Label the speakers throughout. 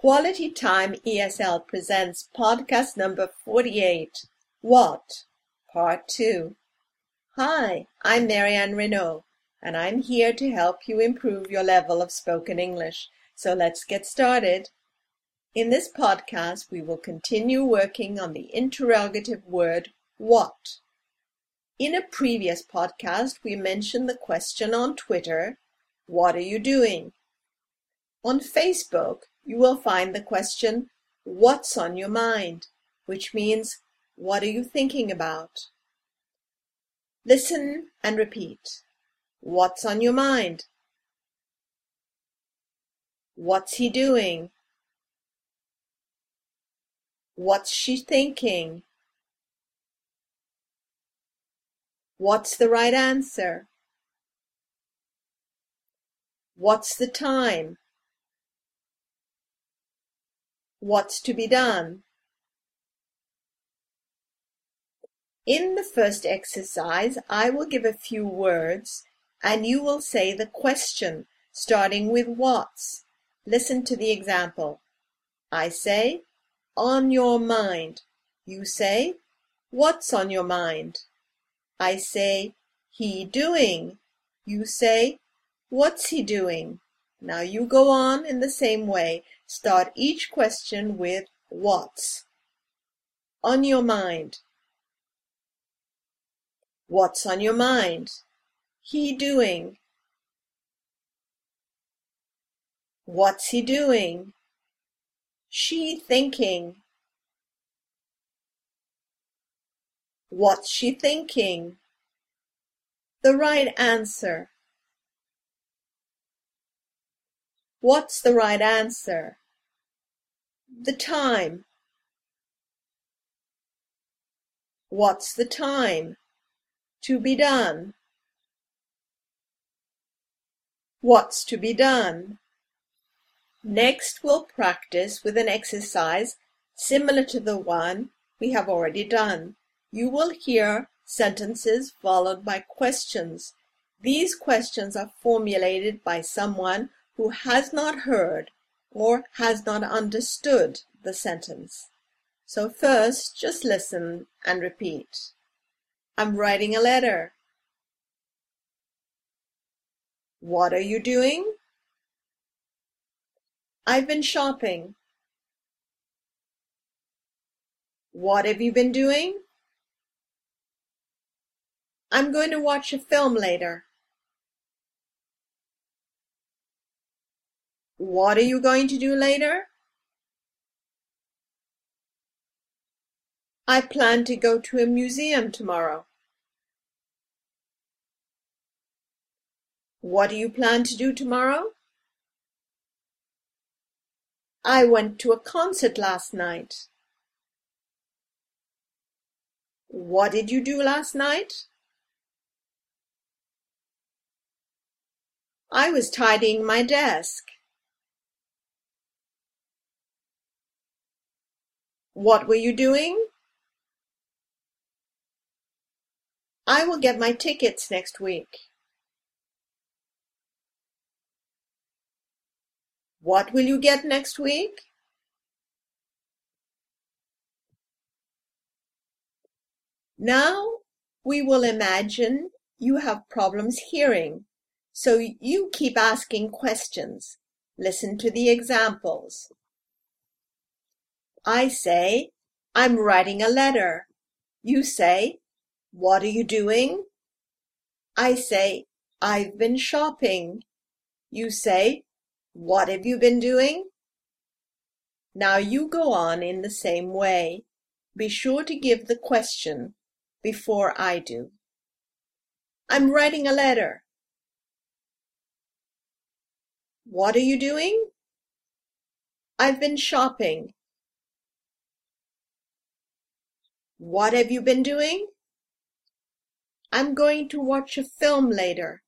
Speaker 1: Quality Time ESL presents podcast number 48, What? Part 2. Hi, I'm Marianne Renault, and I'm here to help you improve your level of spoken English. So let's get started. In this podcast, we will continue working on the interrogative word what. In a previous podcast, we mentioned the question on Twitter, What are you doing? On Facebook, you will find the question, What's on your mind? which means, What are you thinking about? Listen and repeat. What's on your mind? What's he doing? What's she thinking? What's the right answer? What's the time? What's to be done? In the first exercise, I will give a few words and you will say the question starting with what's. Listen to the example. I say, on your mind. You say, what's on your mind? I say, he doing. You say, what's he doing? Now you go on in the same way. Start each question with what's. On your mind. What's on your mind? He doing. What's he doing? She thinking. What's she thinking? The right answer. What's the right answer? The time. What's the time? To be done. What's to be done? Next we'll practice with an exercise similar to the one we have already done. You will hear sentences followed by questions. These questions are formulated by someone who has not heard or has not understood the sentence. So first, just listen and repeat. I'm writing a letter. What are you doing? I've been shopping. What have you been doing? I'm going to watch a film later. What are you going to do later? I plan to go to a museum tomorrow. What do you plan to do tomorrow? I went to a concert last night. What did you do last night? I was tidying my desk. What were you doing? I will get my tickets next week. What will you get next week? Now we will imagine you have problems hearing, so you keep asking questions. Listen to the examples. I say, I'm writing a letter. You say, what are you doing? I say, I've been shopping. You say, what have you been doing? Now you go on in the same way. Be sure to give the question before I do. I'm writing a letter. What are you doing? I've been shopping. What have you been doing? I'm going to watch a film later.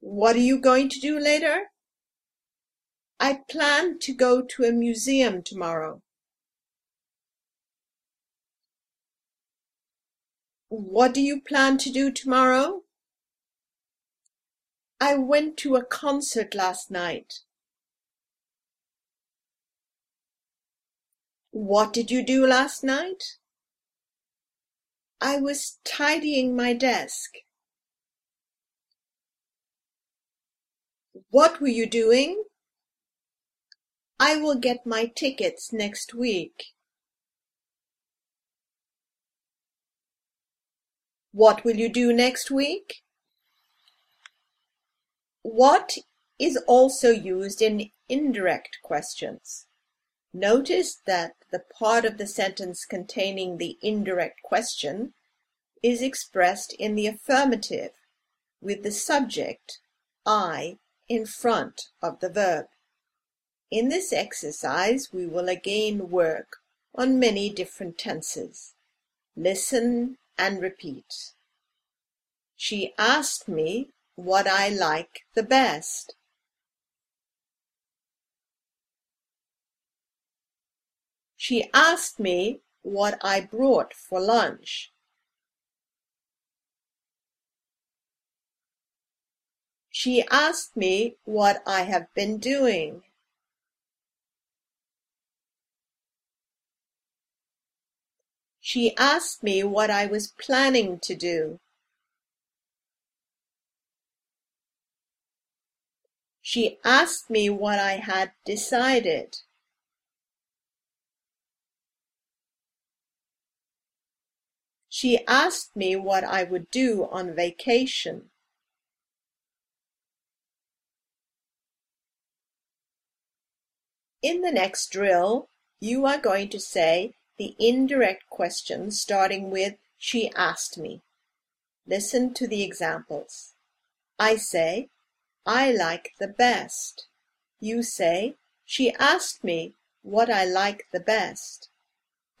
Speaker 1: What are you going to do later? I plan to go to a museum tomorrow. What do you plan to do tomorrow? I went to a concert last night. What did you do last night? I was tidying my desk. What were you doing? I will get my tickets next week. What will you do next week? What is also used in indirect questions. Notice that the part of the sentence containing the indirect question is expressed in the affirmative with the subject, I, in front of the verb. In this exercise, we will again work on many different tenses. Listen and repeat. She asked me what I like the best. She asked me what I brought for lunch. She asked me what I have been doing. She asked me what I was planning to do. She asked me what I had decided. She asked me what I would do on vacation. In the next drill, you are going to say the indirect question starting with she asked me. Listen to the examples. I say, I like the best. You say, she asked me what I like the best.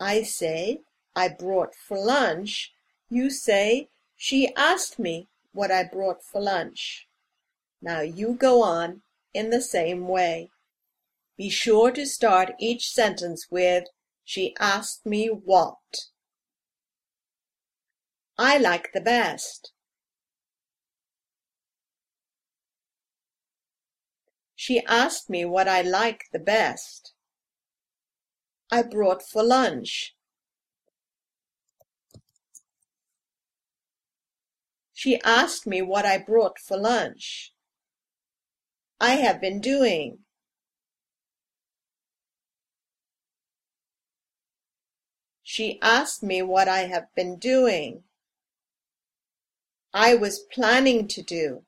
Speaker 1: I say, I brought for lunch, you say, she asked me what I brought for lunch. Now you go on in the same way. Be sure to start each sentence with, she asked me what. I like the best. She asked me what I like the best. I brought for lunch. She asked me what I brought for lunch. I have been doing. She asked me what I have been doing. I was planning to do.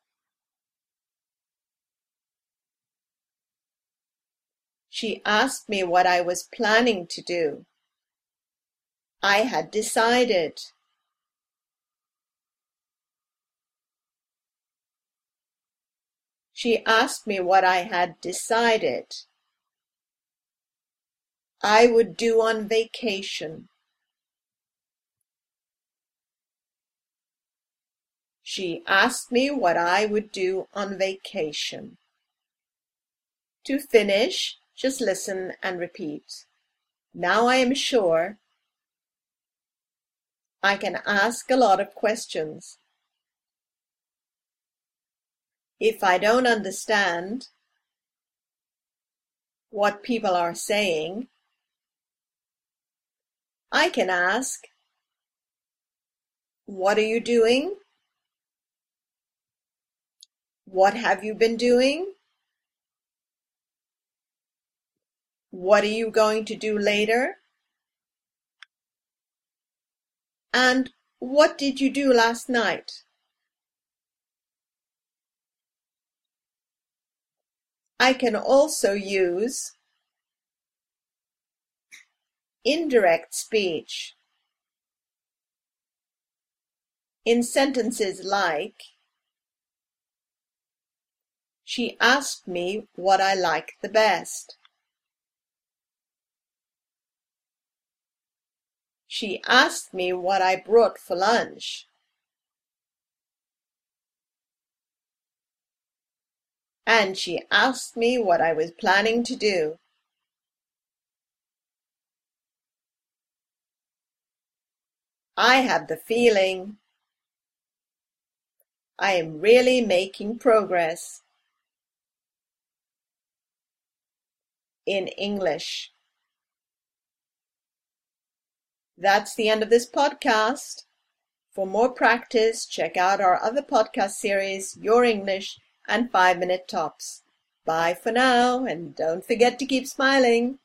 Speaker 1: She asked me what I was planning to do. I had decided. She asked me what I had decided I would do on vacation. She asked me what I would do on vacation. To finish, just listen and repeat. Now I am sure I can ask a lot of questions. If I don't understand what people are saying, I can ask, What are you doing? What have you been doing? What are you going to do later? And what did you do last night? I can also use indirect speech in sentences like She asked me what I like the best. She asked me what I brought for lunch. And she asked me what I was planning to do. I have the feeling. I am really making progress. In English. That's the end of this podcast. For more practice, check out our other podcast series, Your English and 5 Minute Tops. Bye for now, and don't forget to keep smiling.